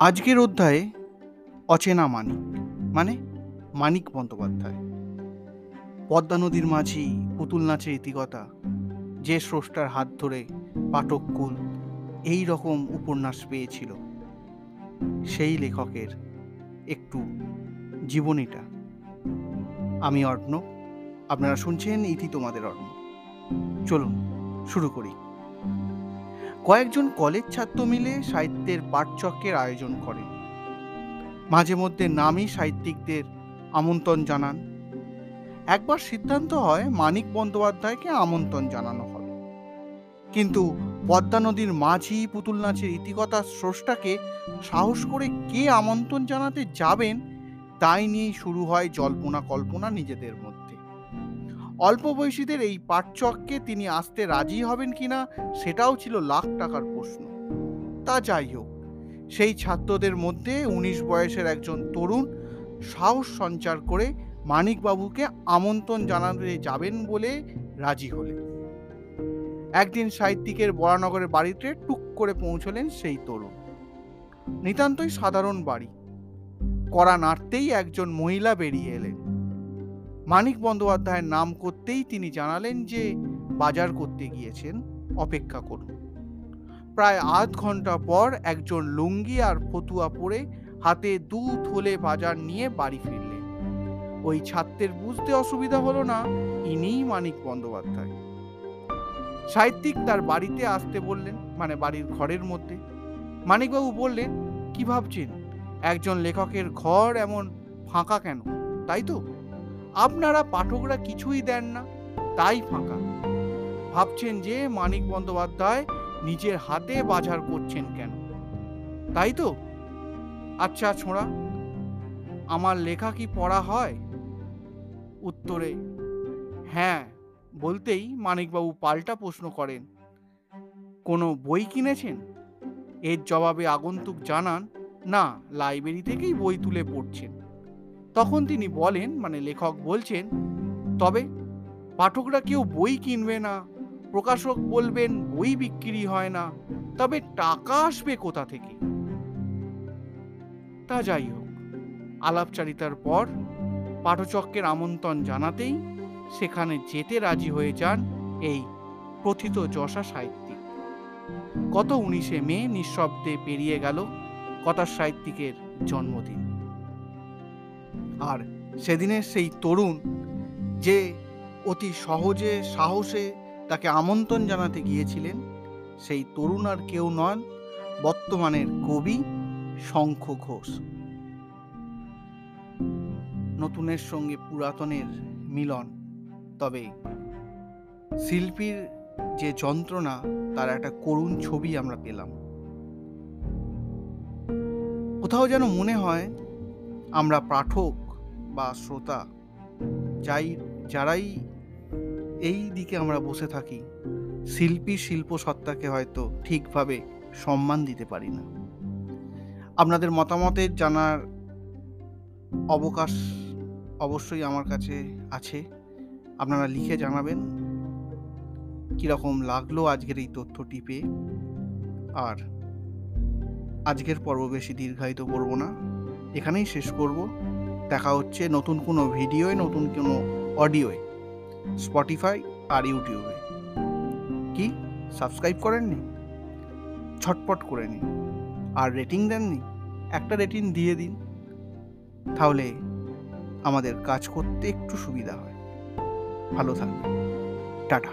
আজকের অধ্যায়ে অচেনা মানিক মানে মানিক বন্দ্যোপাধ্যায়। পদ্মা নদীর মাঝি পুতুল নাচের ইতিকথা, যে স্রষ্টার হাত ধরে পাঠককুল এই রকম উপন্যাস পেয়েছিল। সেই লেখকের একটু জীবনীটা। আমি অর্ণব, আপনারা শুনছেন ইতি তোমাদের অর্ণব। চলুন, শুরু করি। কয়েকজন কলেজ ছাত্র মিলে সাহিত্যের পাঠচক্রের আয়োজন করেন। মাঝে মধ্যে নামী সাহিত্যিকদের আমন্ত্রণ জানান। একবার সিদ্ধান্ত হয় মানিক বন্দ্যোপাধ্যায়কে আমন্ত্রণ জানানো হবে। কিন্তু পদ্মা নদীর মাঝি পুতুল নাচের ইতিকথার স্রষ্টাকে সাহস করে কে আমন্ত্রণ জানাতে যাবেন, তাই নিয়েই শুরু হয় জল্পনা কল্পনা নিজেদের মধ্যে। অল্প বয়সীদের এই পাঠচককে তিনি আসতে রাজি হবেন কিনা, সেটাও ছিল লাখ টাকার প্রশ্ন। তা যাই হোক, সেই ছাত্রদের মধ্যে উনিশ বয়সের একজন তরুণ সাহস সঞ্চার করে মানিকবাবুকে আমন্ত্রণ জানাতে যাবেন বলে রাজি হলেন। একদিন সাহিত্যিকের বরানগরের বাড়িতে টুক করে পৌঁছলেন সেই তরুণ। নিতান্তই সাধারণ বাড়ি। কড়া নাড়তেই একজন মহিলা বেরিয়ে এলেন। মানিক বন্দ্যোপাধ্যায়ের নাম করতেই তিনি জানালেন যে বাজার করতে গিয়েছেন, অপেক্ষা করুন। প্রায় আধ ঘণ্টা পর একজন লুঙ্গি আর ফতুয়া পরে হাতে দু থলে বাজার নিয়ে বাড়ি ফিরলেন। ওই ছাত্রের বুঝতে অসুবিধা হলো না, ইনিই মানিক বন্দ্যোপাধ্যায়। সাহিত্যিক তার বাড়িতে আসতে বললেন মানে বাড়ির ঘরের মধ্যে। মানিকবাবু বললেন, কি ভাবছেন? একজন লেখকের ঘর এমন ফাঁকা কেন? তাই তো? আপনারা পাঠকরা কিছুই দেন না, তাই ফাঁকা। ভাবছেন যে মানিক বন্দ্যোপাধ্যায় নিজের হাতে বাজার করছেন কেন? তাই তো? আচ্ছা ছোঁড়া, আমার লেখা কি পড়া হয়? উত্তরে হ্যাঁ বলতেই মানিকবাবু পাল্টা প্রশ্ন করেন, কোনো বই কিনেছেন? এর জবাবে আগন্তুক জানান, না, লাইব্রেরি থেকেই বই তুলে পড়ছেন। তখন তিনি বলেন মানে লেখক বলছেন, তবে পাঠকরা কেউ বই কিনবে না, প্রকাশক বলবেন বই বিক্রি হয় না, তবে টাকা আসবে কোথা থেকে? তা যাই হোক, আলাপচারিতার পর পাঠচক্রের আমন্ত্রণ জানাতেই সেখানে যেতে রাজি হয়ে যান এই প্রথিত যশা সাহিত্যিক। গত উনিশে মে নিঃশব্দে পেরিয়ে গেল কথা সাহিত্যিকের জন্মদিন। আর সেদিনের সেই তরুণ যে অতি সহজে সাহসে তাকে আমন্ত্রণ জানাতে গিয়েছিলেন, সেই তরুণ আর কেউ নন, বর্তমানের কবি শঙ্খ ঘোষ। নতুনের সঙ্গে পুরাতনের মিলন, তবে শিল্পীর যে যন্ত্রণা, তার একটা করুণ ছবি আমরা পেলাম। কোথাও যেন মনে হয়, আমরা পাঠক বা শ্রোতা, যাই, যারাই এই দিকে আমরা বসে থাকি, শিল্পী শিল্প সত্তাকে হয়তো ঠিকভাবে সম্মান দিতে পারি না। আপনাদের মতামতের জানার অবকাশ অবশ্যই আমার কাছে আছে। আপনারা লিখে জানাবেন কীরকম লাগল আজকের এই তথ্যটি পেয়ে। আর আজকের পর্ব বেশি দীর্ঘায়িত করব না। এখানেই শেষ করব। দেখা হচ্ছে নতুন কোনো ভিডিওয়ে, নতুন কোনো অডিওয়ে। স্পটিফাই আর ইউটিউবে কি? সাবস্ক্রাইব করেননি ছটপট করে নিন। আর রেটিং দেননি একটা রেটিং দিয়ে দিন। তাহলে আমাদের কাজ করতে একটু সুবিধা হয়। ভালো থাকবে টাটা।